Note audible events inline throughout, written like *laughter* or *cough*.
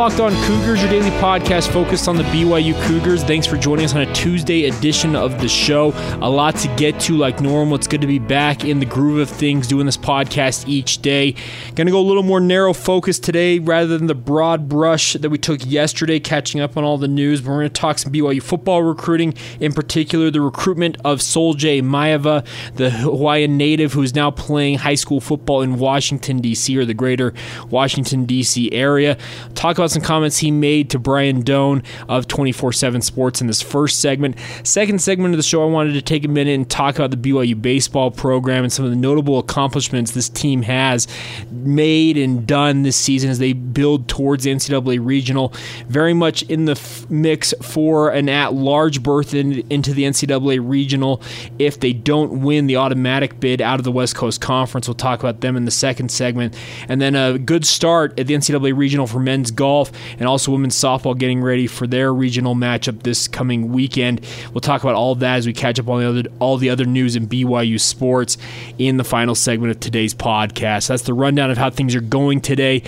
Locked On Cougars, your daily podcast focused on the BYU Cougars. Thanks for joining us on a Tuesday edition of the show. A lot to get to, like normal. It's good to be back in the groove of things, doing this podcast each day. Going to go a little more narrow focus today rather than the broad brush that we took yesterday, catching up on all the news. But We're going to talk some BYU football recruiting, in particular, the recruitment of Sol-Jay Maiava, the Hawaiian native who is now playing high school football in Washington, D.C., or the greater Washington, D.C. area. Talk talk about some comments he made to Brian Dohn of 24 7 Sports in this first segment. Second segment of the show, I wanted to take a minute and talk about the BYU baseball program and some of the notable accomplishments this team has made and done this season as they build towards the NCAA regional. Very much in the f- mix for an at large berth in, into the NCAA regional if they don't win the automatic bid out of the West Coast Conference. We'll talk about them in the second segment. And then a good start at the NCAA regional for men's golf and also women's softball getting ready for their regional matchup this coming weekend. We'll talk about all that as we catch up on the other all the other news in BYU sports in the final segment of today's podcast. That's the rundown of how things are going today.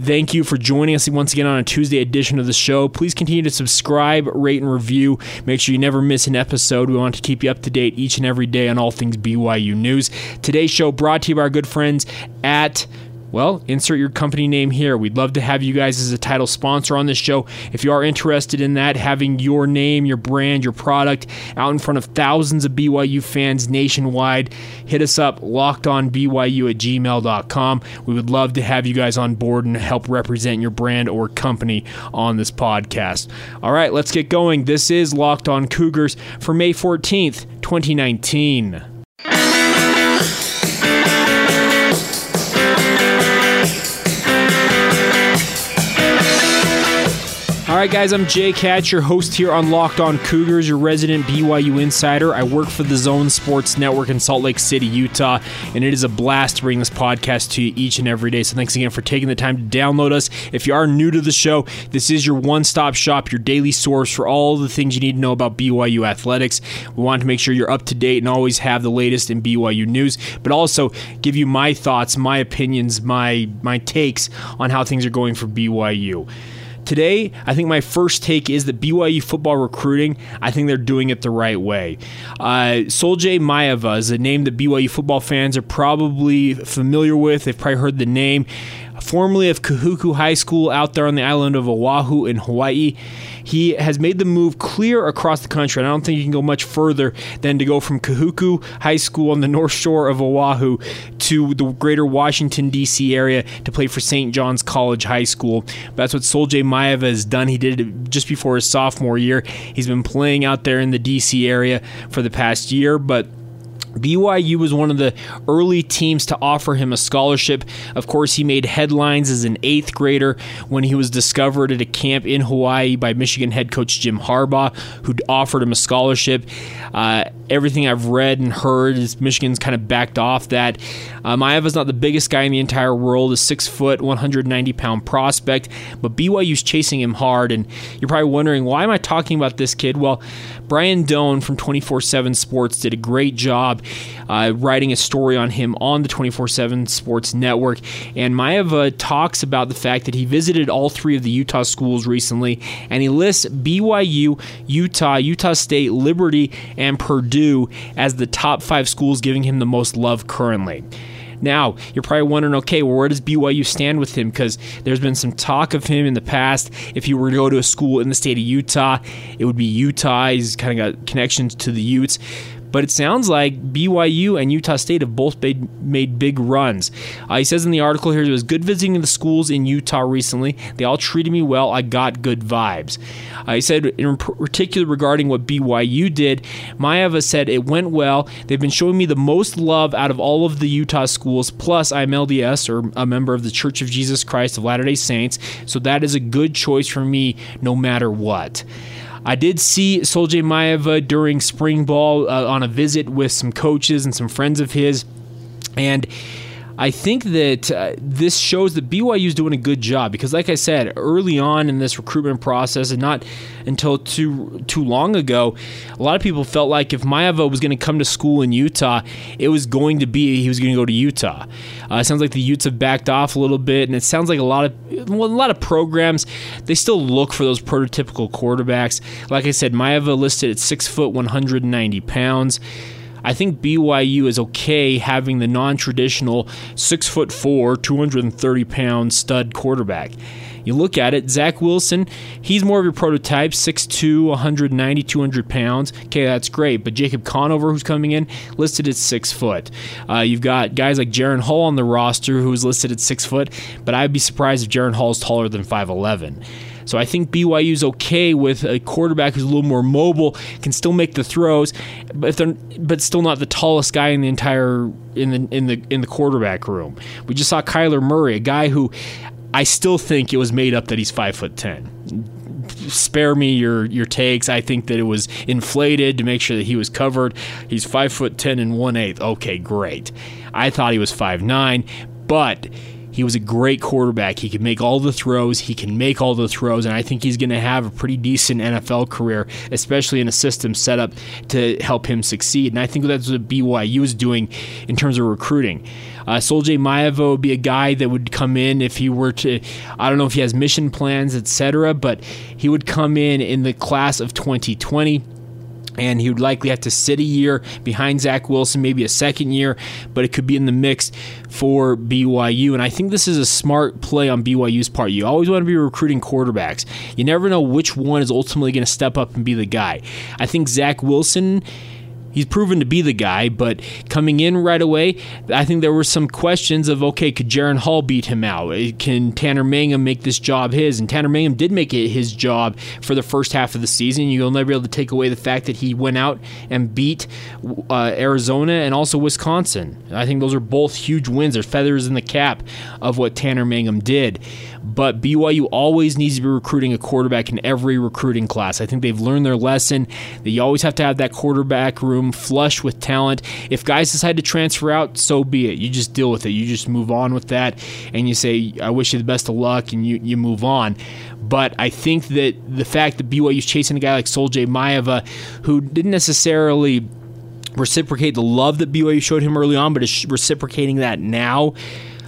Thank you for joining us once again on a Tuesday edition of the show. Please continue to subscribe, rate, and review. Make sure you never miss an episode. We want to keep you up to date each and every day on all things BYU news. Today's show brought to you by our good friends at well, insert your company name here. We'd love to have you guys as a title sponsor on this show. If you are interested in that, having your name, your brand, your product out in front of thousands of BYU fans nationwide, hit us up, lockedonbyu at gmail.com. We would love to have you guys on board and help represent your brand or company on this podcast. All right, let's get going. This is Locked On Cougars for May 14th, 2019. All right, guys, I'm Jake Hatch, your host here on Locked On Cougars, your resident BYU insider. I work for the Zone Sports Network in Salt Lake City, Utah, and it is a blast to bring this podcast to you each and every day. So thanks again for taking the time to download us. If you are new to the show, this is your one stop shop, your daily source for all the things you need to know about BYU athletics. We want to make sure you're up to date and always have the latest in BYU news, but also give you my thoughts, my opinions, my my takes on how things are going for BYU. Today, I think my first take is that BYU football recruiting, I think they're doing it the right way. Uh, Sol-Jay Maiava is a name that BYU football fans are probably familiar with. They've probably heard the name formerly of Kahuku High School out there on the island of Oahu in Hawaii. He has made the move clear across the country. And I don't think you can go much further than to go from Kahuku High School on the north shore of Oahu to the greater Washington, D.C. area to play for St. John's College High School. That's what Sol-Jay Maiava has done. He did it just before his sophomore year. He's been playing out there in the D.C. area for the past year, but BYU was one of the early teams to offer him a scholarship. Of course, he made headlines as an eighth grader when he was discovered at a camp in Hawaii by Michigan head coach Jim Harbaugh, who offered him a scholarship. Uh, everything I've read and heard is Michigan's kind of backed off that. Uh, Maiava's not the biggest guy in the entire world, a six foot, 190 pound prospect, but BYU's chasing him hard. And you're probably wondering, why am I talking about this kid? Well, Brian Dohn from 24 7 Sports did a great job uh, writing a story on him on the 24 7 Sports Network. And Maiava talks about the fact that he visited all three of the Utah schools recently, and he lists BYU, Utah, Utah State, Liberty, and Purdue as the top five schools giving him the most love currently. Now, you're probably wondering, okay, well, where does BYU stand with him? Because there's been some talk of him in the past. If he were to go to a school in the state of Utah, it would be Utah. He's kind of got connections to the Utes. But it sounds like BYU and Utah State have both made, made big runs. Uh, he says in the article here, it was good visiting the schools in Utah recently. They all treated me well. I got good vibes. Uh, he said, in particular regarding what BYU did, Maiava said it went well. They've been showing me the most love out of all of the Utah schools. Plus, I'm LDS or a member of the Church of Jesus Christ of Latter day Saints. So that is a good choice for me no matter what. I did see Sol-Jay Maiava during spring ball uh, on a visit with some coaches and some friends of his, and I think that uh, this shows that BYU is doing a good job because, like I said, early on in this recruitment process, and not until too too long ago, a lot of people felt like if Maiava was going to come to school in Utah, it was going to be he was going to go to Utah. Uh, it sounds like the Utes have backed off a little bit, and it sounds like a lot of well, a lot of programs they still look for those prototypical quarterbacks. Like I said, Maiava listed at six foot, 190 pounds. I think BYU is okay having the non-traditional six foot four, 230 pound stud quarterback. You look at it, Zach Wilson, he's more of your prototype, 6'2, 190, 200 pounds. Okay, that's great. But Jacob Conover, who's coming in, listed at 6 foot. Uh, you've got guys like Jaren Hall on the roster, who's listed at 6 foot, but I'd be surprised if Hall is taller than 5'11. So I think BYU's okay with a quarterback who's a little more mobile, can still make the throws, but they're but still not the tallest guy in the entire in the in the in the quarterback room. We just saw Kyler Murray, a guy who I still think it was made up that he's five foot ten spare me your your takes. I think that it was inflated to make sure that he was covered. He's five foot ten and one eighth. Okay, great. I thought he was five nine, but he was a great quarterback. He could make all the throws. He can make all the throws, and I think he's going to have a pretty decent NFL career, especially in a system set up to help him succeed. And I think that's what BYU is doing in terms of recruiting. Uh, Soljay Maiava would be a guy that would come in if he were to, I don't know if he has mission plans, etc., but he would come in in the class of 2020 and he would likely have to sit a year behind Zach Wilson, maybe a second year, but it could be in the mix for BYU. And I think this is a smart play on BYU's part. You always want to be recruiting quarterbacks. You never know which one is ultimately going to step up and be the guy. I think Zach Wilson he's proven to be the guy, but coming in right away, I think there were some questions of okay, could Jaren Hall beat him out? Can Tanner Mangum make this job his? And Tanner Mangum did make it his job for the first half of the season. You'll never be able to take away the fact that he went out and beat uh, Arizona and also Wisconsin. I think those are both huge wins. They're feathers in the cap of what Tanner Mangum did. But BYU always needs to be recruiting a quarterback in every recruiting class. I think they've learned their lesson that you always have to have that quarterback room flush with talent. If guys decide to transfer out, so be it. You just deal with it. You just move on with that and you say, I wish you the best of luck and you, you move on. But I think that the fact that BYU is chasing a guy like Soljay Maiava, who didn't necessarily reciprocate the love that BYU showed him early on, but is reciprocating that now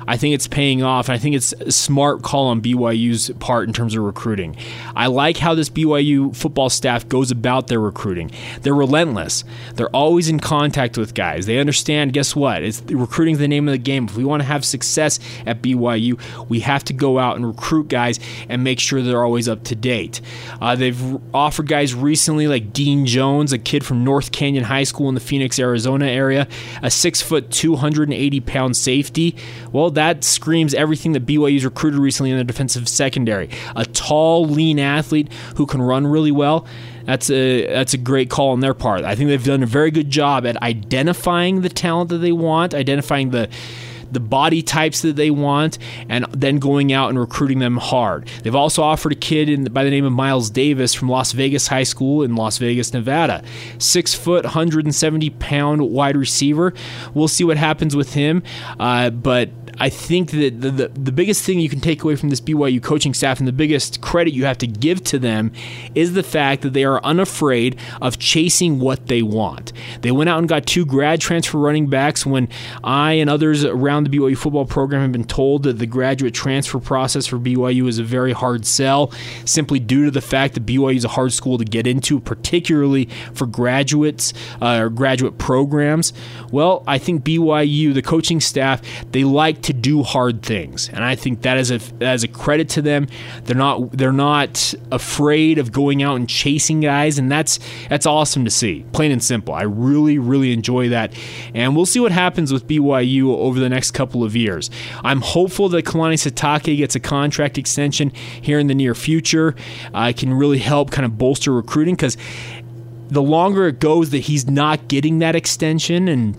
I think it's paying off. I think it's a smart call on BYU's part in terms of recruiting. I like how this BYU football staff goes about their recruiting. They're relentless. They're always in contact with guys. They understand, guess what? It's recruiting the name of the game. If we want to have success at BYU, we have to go out and recruit guys and make sure they're always up to date. Uh, they've offered guys recently like Dean Jones, a kid from North Canyon High School in the Phoenix, Arizona area, a six foot, 280 pound safety. Well, that screams everything that BYU's recruited recently in the defensive secondary. A tall, lean athlete who can run really well. That's a that's a great call on their part. I think they've done a very good job at identifying the talent that they want, identifying the the body types that they want, and then going out and recruiting them hard. They've also offered a kid in, by the name of Miles Davis from Las Vegas High School in Las Vegas, Nevada. Six foot, 170 pound wide receiver. We'll see what happens with him, uh, but I think that the, the, the, biggest thing you can take away from this BYU coaching staff and the biggest credit you have to give to them is the fact that they are unafraid of chasing what they want. They went out and got two grad transfer running backs when I and others around the BYU football program have been told that the graduate transfer process for BYU is a very hard sell simply due to the fact that BYU is a hard school to get into, particularly for graduates uh, or graduate programs. Well, I think BYU, the coaching staff, they like to to do hard things, and I think that is a that is a credit to them. They're not they're not afraid of going out and chasing guys, and that's that's awesome to see. Plain and simple. I really really enjoy that, and we'll see what happens with BYU over the next couple of years. I'm hopeful that Kalani Sitake gets a contract extension here in the near future. Uh, can really help kind of bolster recruiting because the longer it goes that he's not getting that extension and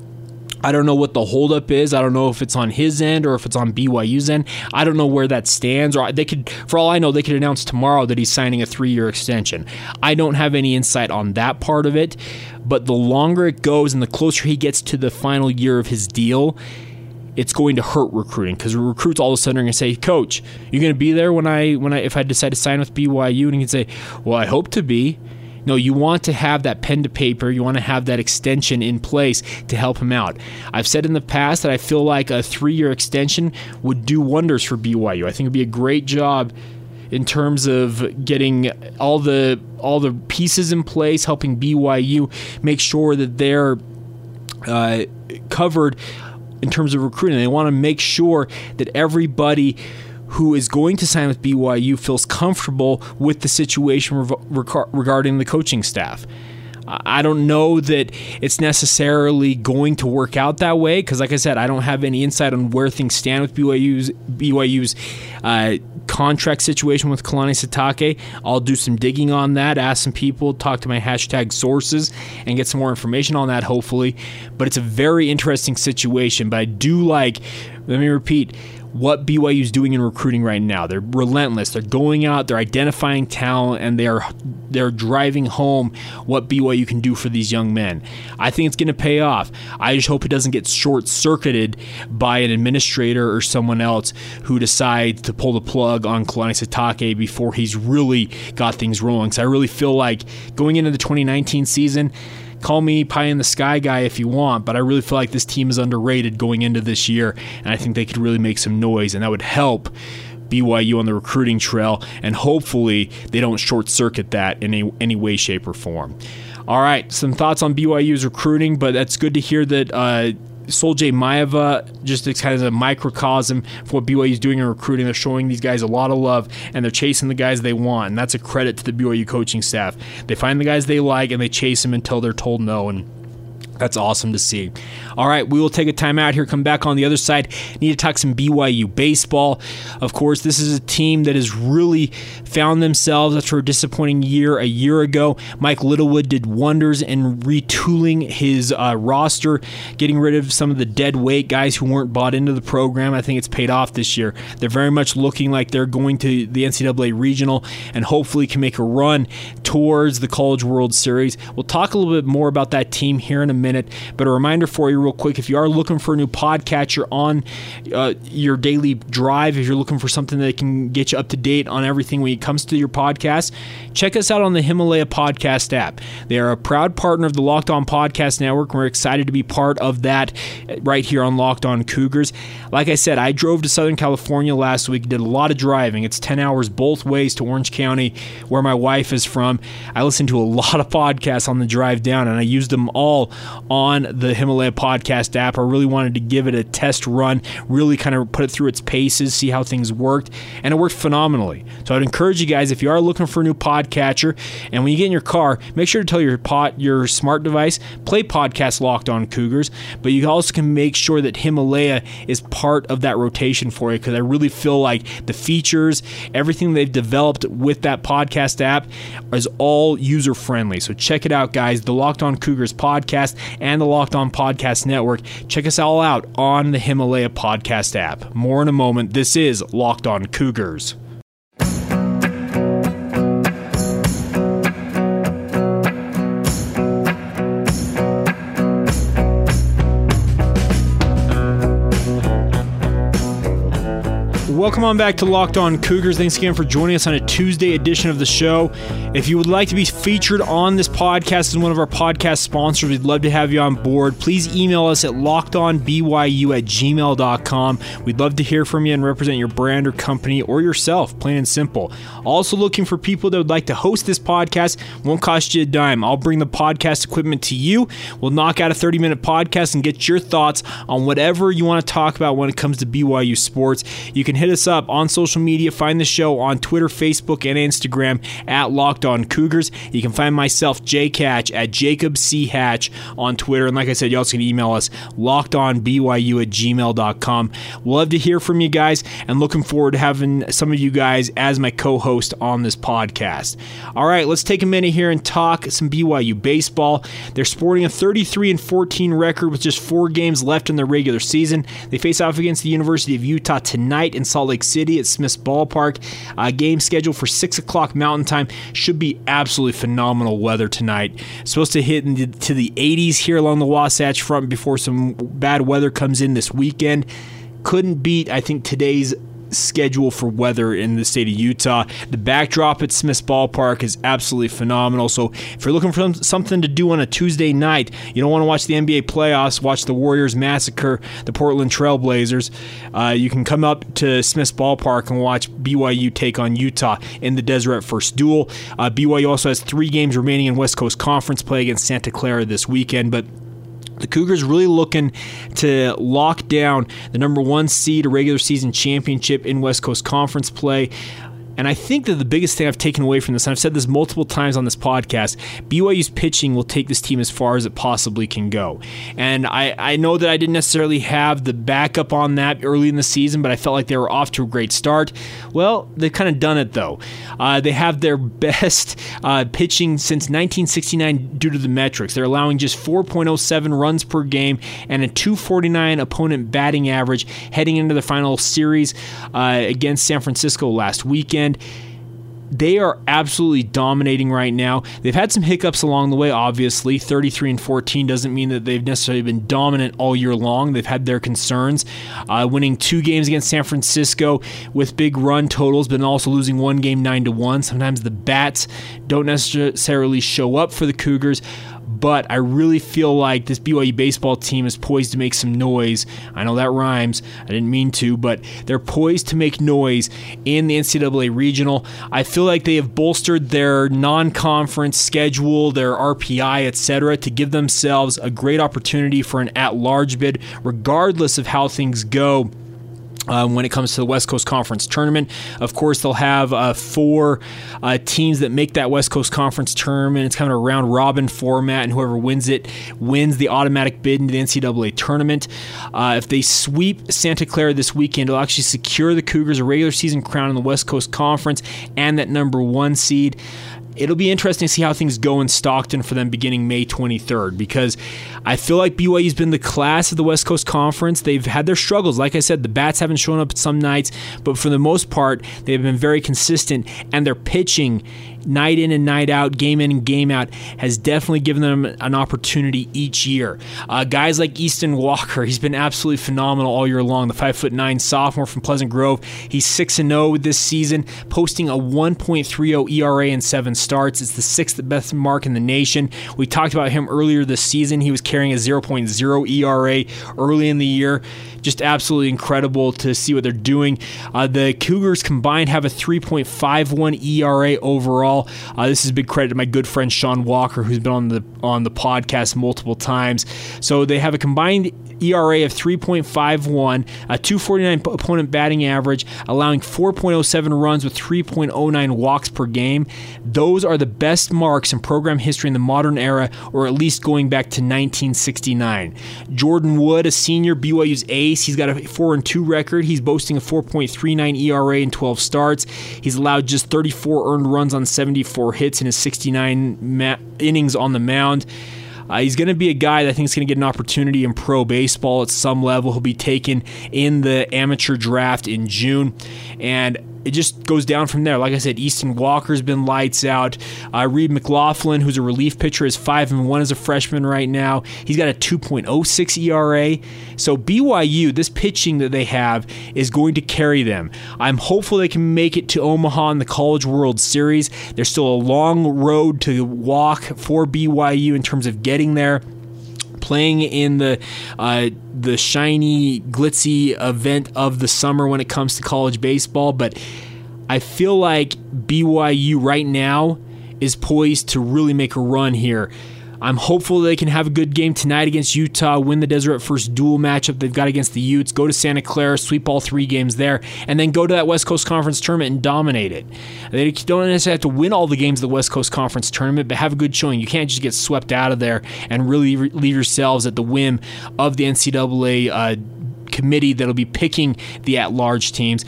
I don't know what the holdup is. I don't know if it's on his end or if it's on BYU's end. I don't know where that stands. Or they could, for all I know, they could announce tomorrow that he's signing a three-year extension. I don't have any insight on that part of it. But the longer it goes and the closer he gets to the final year of his deal, it's going to hurt recruiting because recruits all of a sudden are going to say, "Coach, you're going to be there when I when I if I decide to sign with BYU," and you can say, "Well, I hope to be." No, you want to have that pen to paper. You want to have that extension in place to help him out. I've said in the past that I feel like a three year extension would do wonders for BYU. I think it'd be a great job in terms of getting all the all the pieces in place, helping BYU make sure that they're uh, covered in terms of recruiting. They want to make sure that everybody who is going to sign with BYU feels comfortable with the situation regarding the coaching staff. I don't know that it's necessarily going to work out that way because, like I said, I don't have any insight on where things stand with BYU's BYU's uh, contract situation with Kalani Sitake. I'll do some digging on that, ask some people, talk to my hashtag sources, and get some more information on that. Hopefully, but it's a very interesting situation. But I do like. Let me repeat what BYU is doing in recruiting right now. They're relentless. They're going out, they're identifying talent, and they're they're driving home what BYU can do for these young men. I think it's going to pay off. I just hope it doesn't get short circuited by an administrator or someone else who decides to pull the plug on Kalani Sitake before he's really got things rolling. So I really feel like going into the 2019 season call me pie in the sky guy if you want, but I really feel like this team is underrated going into this year, and I think they could really make some noise, and that would help. BYU on the recruiting trail, and hopefully they don't short circuit that in any, any way, shape, or form. All right, some thoughts on BYU's recruiting, but that's good to hear that uh, Sol-Jay Maiava, just kind of a microcosm for what BYU is doing in recruiting. They're showing these guys a lot of love, and they're chasing the guys they want. And that's a credit to the BYU coaching staff. They find the guys they like, and they chase them until they're told no. And that's awesome to see. All right, we will take a time out here, come back on the other side. Need to talk some BYU baseball. Of course, this is a team that has really found themselves after a disappointing year a year ago. Mike Littlewood did wonders in retooling his uh, roster, getting rid of some of the dead weight guys who weren't bought into the program. I think it's paid off this year. They're very much looking like they're going to the NCAA regional and hopefully can make a run towards the College World Series. We'll talk a little bit more about that team here in a minute, but a reminder for you real quick if you are looking for a new podcatcher on uh, your daily drive, if you're looking for something that can get you up to date on everything when it comes to your podcast, check us out on the Himalaya Podcast app. They are a proud partner of the Locked On Podcast Network. And We're excited to be part of that right here on Locked On Cougars. Like I said, I drove to Southern California last week, did a lot of driving. It's 10 hours both ways to Orange County, where my wife is from. I listened to a lot of podcasts on the drive down, and I used them all on the Himalaya Podcast podcast app. I really wanted to give it a test run, really kind of put it through its paces, see how things worked, and it worked phenomenally. So I'd encourage you guys if you are looking for a new podcatcher, and when you get in your car, make sure to tell your pot your smart device play podcast Locked On Cougars. But you also can make sure that Himalaya is part of that rotation for you because I really feel like the features, everything they've developed with that podcast app is all user friendly. So check it out, guys. The Locked On Cougars podcast and the Locked On Podcast Network Check us all out on the Himalaya Podcast app. More in a moment. This is Locked On Cougars. Welcome on back to Locked On Cougars. Thanks again for joining us on a Tuesday edition of the show. If you would like to be featured on this podcast as one of our podcast sponsors, we'd love to have you on board. Please email us at lockedonbyu at gmail.com. We'd love to hear from you and represent your brand or company or yourself, plain and simple. Also, looking for people that would like to host this podcast. Won't cost you a dime. I'll bring the podcast equipment to you. We'll knock out a 30 minute podcast and get your thoughts on whatever you want to talk about when it comes to BYU sports. You can hit us up on social media. Find the show on Twitter, Facebook, and Instagram at Locked On Cougars. You can find myself, Jake Hatch, at Jacob C. Hatch on Twitter. And like I said, also can email us, lockedonbyu at gmail.com. Love to hear from you guys and looking forward to having some of you guys as my co host on this podcast. All right, let's take a minute here and talk some BYU baseball. They're sporting a 33 and 14 record with just four games left in the regular season. They face off against the University of Utah tonight in Salt Salt Lake City at Smith's Ballpark. Uh, game scheduled for 6 o'clock Mountain Time. Should be absolutely phenomenal weather tonight. Supposed to hit into the 80s here along the Wasatch Front before some bad weather comes in this weekend couldn't beat, I think, today's schedule for weather in the state of Utah. The backdrop at Smith's Ballpark is absolutely phenomenal. So if you're looking for something to do on a Tuesday night, you don't want to watch the NBA playoffs, watch the Warriors massacre the Portland Trailblazers. Uh, you can come up to Smith's Ballpark and watch BYU take on Utah in the Deseret First Duel. Uh, BYU also has three games remaining in West Coast Conference play against Santa Clara this weekend, but the Cougars really looking to lock down the number one seed, a regular season championship in West Coast Conference play. And I think that the biggest thing I've taken away from this, and I've said this multiple times on this podcast, BYU's pitching will take this team as far as it possibly can go. And I, I know that I didn't necessarily have the backup on that early in the season, but I felt like they were off to a great start. Well, they've kind of done it though. Uh, they have their *laughs* best uh, pitching since 1969 due to the metrics. They're allowing just 4.07 runs per game and a 249 opponent batting average heading into the final series uh, against San Francisco last weekend They are absolutely dominating right now. They've had some hiccups along the way, obviously. 33 and 14 doesn't mean that they've necessarily been dominant all year long. They've had their concerns. Uh, winning two games against San Francisco with big run totals, but also losing one game 9 to 1. Sometimes the bats don't necessarily show up for the Cougars but I really feel like this BYU baseball team is poised to make some noise. I know that rhymes. I didn't mean to, but they're poised to make noise in the NCAA regional. I feel like they have bolstered their non-conference schedule, their RPI, etc., to give themselves a great opportunity for an at-large bid, regardless of how things go um, when it comes to the West Coast Conference tournament. Of course, they'll have uh, four uh, teams that make that West Coast Conference tournament. It's kind of a round robin format, and whoever wins it wins the automatic bid into the NCAA tournament. Uh, if they sweep Santa Clara this weekend, it'll actually secure the Cougars a regular season crown in the West Coast Conference and that number one seed it'll be interesting to see how things go in Stockton for them beginning May 23rd because I feel like BYU's been the class of the West Coast Conference. They've had their struggles. Like I said, the bats haven't shown up some nights, but for the most part, they've been very consistent and their pitching night in and night out, game in and game out, has definitely given them an opportunity each year. Uh, guys like Easton Walker, he's been absolutely phenomenal all year long. The five foot nine sophomore from Pleasant Grove, he's six and zero oh this season, posting a 1.30 ERA in seven starts. It's the sixth best mark in the nation. We talked about him earlier this season. He was carrying a 0.0 ERA early in the year just absolutely incredible to see what they're doing. Uh, the Cougars combined have a 3.51 ERA overall. Uh, this is a big credit to my good friend Sean Walker, who's been on the on the podcast multiple times. So they have a combined ERA of 3.51, a 249 opponent batting average, allowing 4.07 runs with 3.09 walks per game. Those are the best marks in program history in the modern era, or at least going back to 1969. Jordan Wood, a senior BYU's ace, he's got a 4 and 2 record. He's boasting a 4.39 ERA in 12 starts. He's allowed just 34 earned runs on 74 hits in his 69 ma- innings on the mound. Uh, he's going to be a guy that I think is going to get an opportunity in pro baseball at some level. He'll be taken in the amateur draft in June. And it just goes down from there. Like I said, Easton Walker's been lights out. Uh, Reed McLaughlin, who's a relief pitcher, is five and one as a freshman right now. He's got a 2.06 ERA. So BYU, this pitching that they have is going to carry them. I'm hopeful they can make it to Omaha in the College World Series. There's still a long road to walk for BYU in terms of getting there playing in the uh, the shiny, glitzy event of the summer when it comes to college baseball. But I feel like BYU right now is poised to really make a run here. I'm hopeful they can have a good game tonight against Utah, win the Deseret First Duel matchup they've got against the Utes, go to Santa Clara, sweep all three games there, and then go to that West Coast Conference tournament and dominate it. They don't necessarily have to win all the games of the West Coast Conference tournament, but have a good showing. You can't just get swept out of there and really leave yourselves at the whim of the NCAA uh, committee that'll be picking the at large teams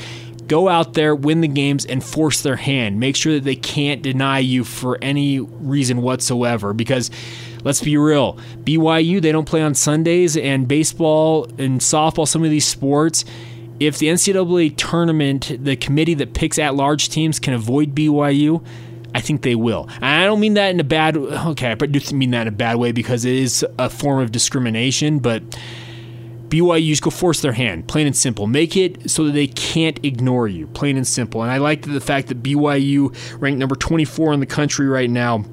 go out there, win the games, and force their hand. Make sure that they can't deny you for any reason whatsoever. Because let's be real, BYU, they don't play on Sundays, and baseball and softball, some of these sports, if the NCAA tournament, the committee that picks at large teams, can avoid BYU, I think they will. And I don't mean that in a bad okay, I do mean that in a bad way because it is a form of discrimination, but BYU just go force their hand, plain and simple. Make it so that they can't ignore you, plain and simple. And I like the fact that BYU ranked number 24 in the country right now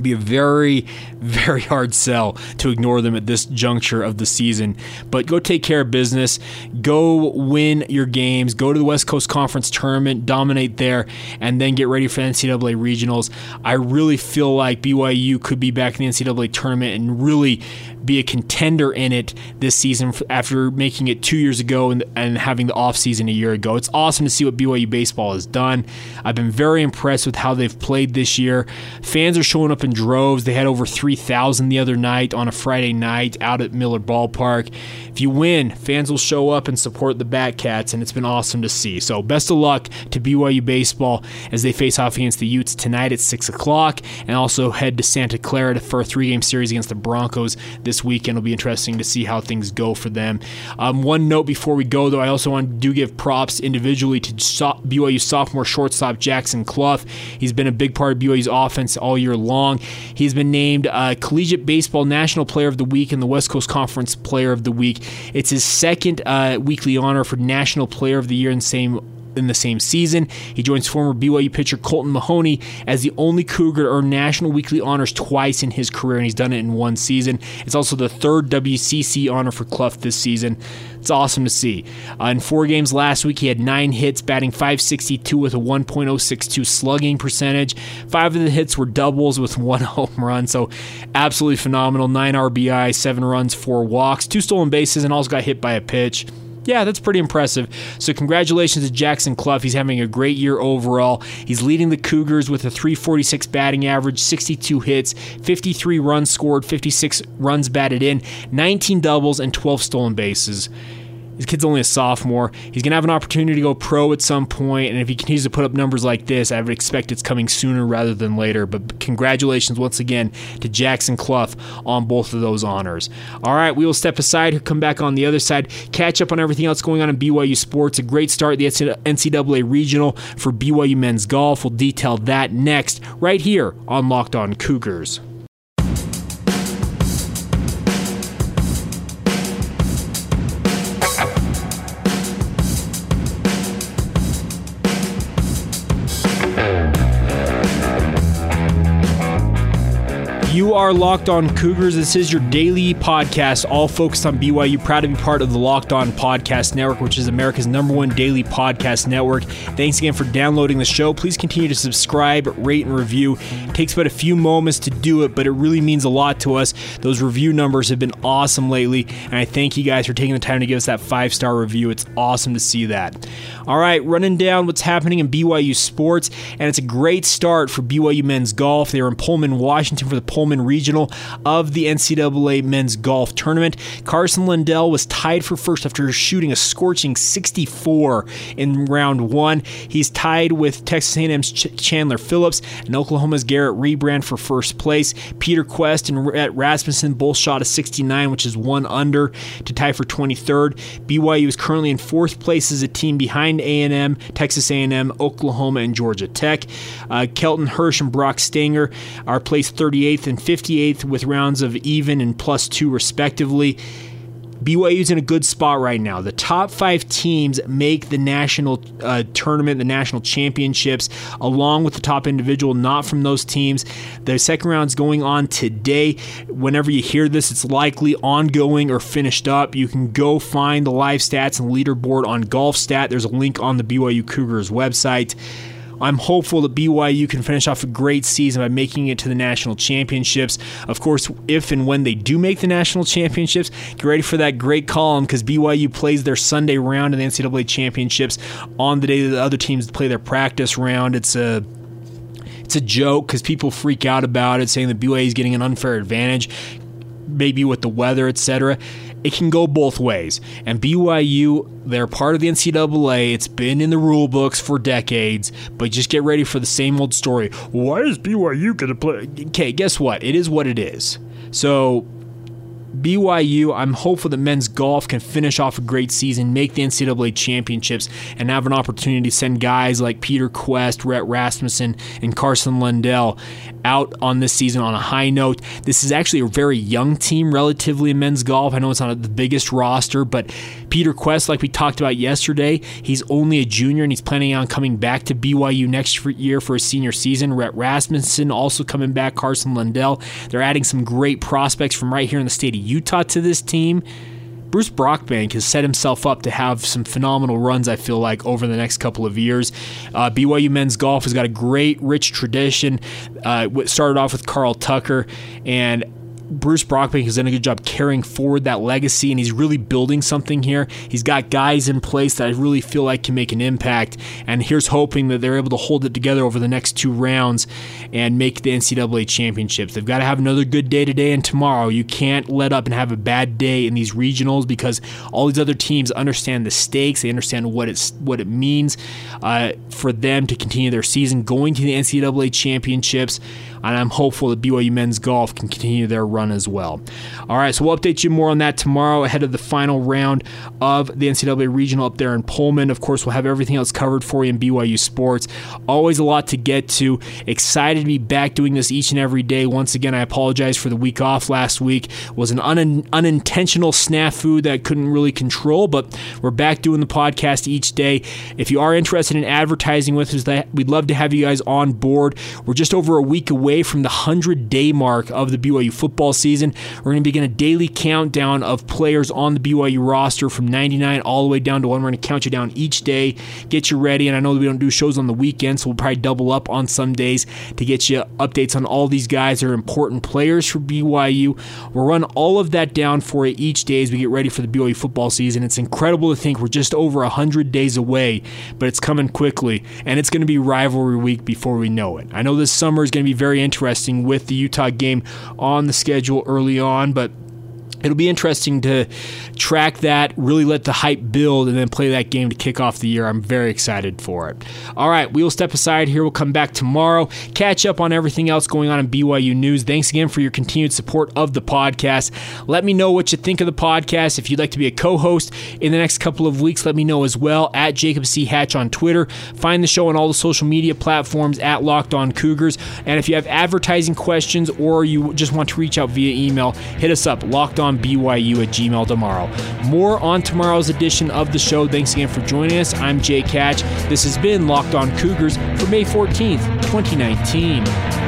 be a very, very hard sell to ignore them at this juncture of the season. But go take care of business. Go win your games. Go to the West Coast Conference tournament, dominate there, and then get ready for the NCAA regionals. I really feel like BYU could be back in the NCAA tournament and really be a contender in it this season after making it two years ago and, and having the offseason a year ago. It's awesome to see what BYU baseball has done. I've been very impressed with how they've played this year. Fans are showing up in droves. They had over 3,000 the other night on a Friday night out at Miller Ballpark. If you win, fans will show up and support the Batcats, and it's been awesome to see. So, best of luck to BYU baseball as they face off against the Utes tonight at 6 o'clock, and also head to Santa Clara for a three game series against the Broncos this weekend. It'll be interesting to see how things go for them. Um, one note before we go, though, I also want to do give props individually to BYU sophomore shortstop Jackson Cluff. He's been a big part of BYU's offense all year long. He's been named uh, Collegiate Baseball National Player of the Week and the West Coast Conference Player of the Week. It's his second uh, weekly honor for National Player of the Year in the same in the same season. He joins former BYU pitcher Colton Mahoney as the only Cougar to earn national weekly honors twice in his career, and he's done it in one season. It's also the third WCC honor for Cluff this season. It's awesome to see. Uh, in four games last week, he had nine hits, batting 562 with a 1.062 slugging percentage. Five of the hits were doubles with *laughs* one home run, so absolutely phenomenal. Nine RBI, seven runs, four walks, two stolen bases, and also got hit by a pitch yeah, that's pretty impressive. So, congratulations to Jackson Cluff. He's having a great year overall. He's leading the Cougars with a 346 batting average, 62 hits, 53 runs scored, 56 runs batted in, 19 doubles, and 12 stolen bases. His kid's only a sophomore. He's going to have an opportunity to go pro at some point, and if he continues to put up numbers like this, I would expect it's coming sooner rather than later. But congratulations once again to Jackson Cluff on both of those honors. All right, we will step aside, come back on the other side, catch up on everything else going on in BYU sports. A great start the NCAA regional for BYU men's golf. We'll detail that next, right here on Locked On Cougars. You are Locked On Cougars. This is your daily podcast, all focused on BYU. Proud to be part of the Locked On Podcast Network, which is America's number one daily podcast network. Thanks again for downloading the show. Please continue to subscribe, rate, and review. It takes but a few moments to do it, but it really means a lot to us. Those review numbers have been awesome lately, and I thank you guys for taking the time to give us that five star review. It's awesome to see that. All right, running down what's happening in BYU sports, and it's a great start for BYU men's golf. They were in Pullman, Washington for the Pullman Regional of the NCAA men's golf tournament. Carson Lundell was tied for first after shooting a scorching 64 in round one. He's tied with Texas A&M's Ch- Chandler Phillips and Oklahoma's Garrett Reband for first place. Peter Kuest and Rhett Rasmussen both shot a 69, which is one under to tie for 23rd. BYU is currently in fourth place as a team behind A&M, Texas A&M, Oklahoma, and Georgia Tech. Uh, Kelton Hirsch and Brock Stanger are placed 38th and 58th with rounds of even and plus two, respectively. BYU's in a good spot right now. The top five teams make the national uh, tournament, the national championships, along with the top individual, not from those teams. The second round's going on today. Whenever you hear this, it's likely ongoing or finished up. You can go find the live stats and leaderboard on GolfStat. There's a link on the BYU Cougars website. I'm hopeful that BYU can finish off a great season by making it to the national championships. Of course, if and when they do make the national championships, get ready for that great column because BYU plays their Sunday round in the NCAA championships on the day that the other teams play their practice round. It's a it's a joke because people freak out about it, saying that BYU is getting an unfair advantage, maybe with the weather, etc it can go both ways. And BYU, they're part of the NCAA. It's been in the rule books for decades, but just get ready for the same old story. Why is BYU going to play? Okay, guess what? It is what it is. So BYU, I'm hopeful that men's golf can finish off a great season, make the NCAA championships, and have an opportunity to send guys like Peter Kuest, Rhett Rasmussen, and Carson Lundell out on this season on a high note. This is actually a very young team relatively in men's golf. I know it's not the biggest roster, but Peter Kuest, like we talked about yesterday, he's only a junior and he's planning on coming back to BYU next year for his senior season. Rhett Rasmussen also coming back, Carson Lundell. They're adding some great prospects from right here in the state of Utah to this team. Bruce Brockbank has set himself up to have some phenomenal runs, I feel like, over the next couple of years. Uh, BYU men's golf has got a great, rich tradition. Uh, started off with Karl Tucker, and Bruce Brockbank has done a good job carrying forward that legacy, and he's really building something here. He's got guys in place that I really feel like can make an impact, and here's hoping that they're able to hold it together over the next two rounds and make the NCAA championships. They've got to have another good day today and tomorrow. You can't let up and have a bad day in these regionals because all these other teams understand the stakes. They understand what it's what it means uh, for them to continue their season, going to the NCAA championships and I'm hopeful that BYU men's golf can continue their run as well. All right, so we'll update you more on that tomorrow ahead of the final round of the NCAA regional up there in Pullman. Of course, we'll have everything else covered for you in BYU sports. Always a lot to get to. Excited to be back doing this each and every day. Once again, I apologize for the week off last week. It was an un- unintentional snafu that I couldn't really control, but we're back doing the podcast each day. If you are interested in advertising with us, that we'd love to have you guys on board. We're just over a week away away from the 100 day mark of the BYU football season. We're going to begin a daily countdown of players on the BYU roster from 99 all the way down to one. We're going to count you down each day, get you ready. And I know that we don't do shows on the weekend, so we'll probably double up on some days to get you updates on all these guys that are important players for BYU. We'll run all of that down for you each day as we get ready for the BYU football season. It's incredible to think we're just over 100 days away, but it's coming quickly, and it's going to be rivalry week before we know it. I know this summer is going to be very interesting with the Utah game on the schedule early on, but it'll be interesting to track that, really let the hype build, and then play that game to kick off the year. I'm very excited for it. All right, we will step aside here. We'll come back tomorrow, catch up on everything else going on in BYU news. Thanks again for your continued support of the podcast. Let me know what you think of the podcast. If you'd like to be a co host in the next couple of weeks, let me know as well at Jacob C. Hatch on Twitter. Find the show on all the social media platforms at Locked On Cougars. And if you have advertising questions or you just want to reach out via email, hit us up, Locked On BYU at gmail tomorrow. More on tomorrow's edition of the show. Thanks again for joining us. I'm Jake Hatch. This has been Locked On Cougars for May 14th, 2019.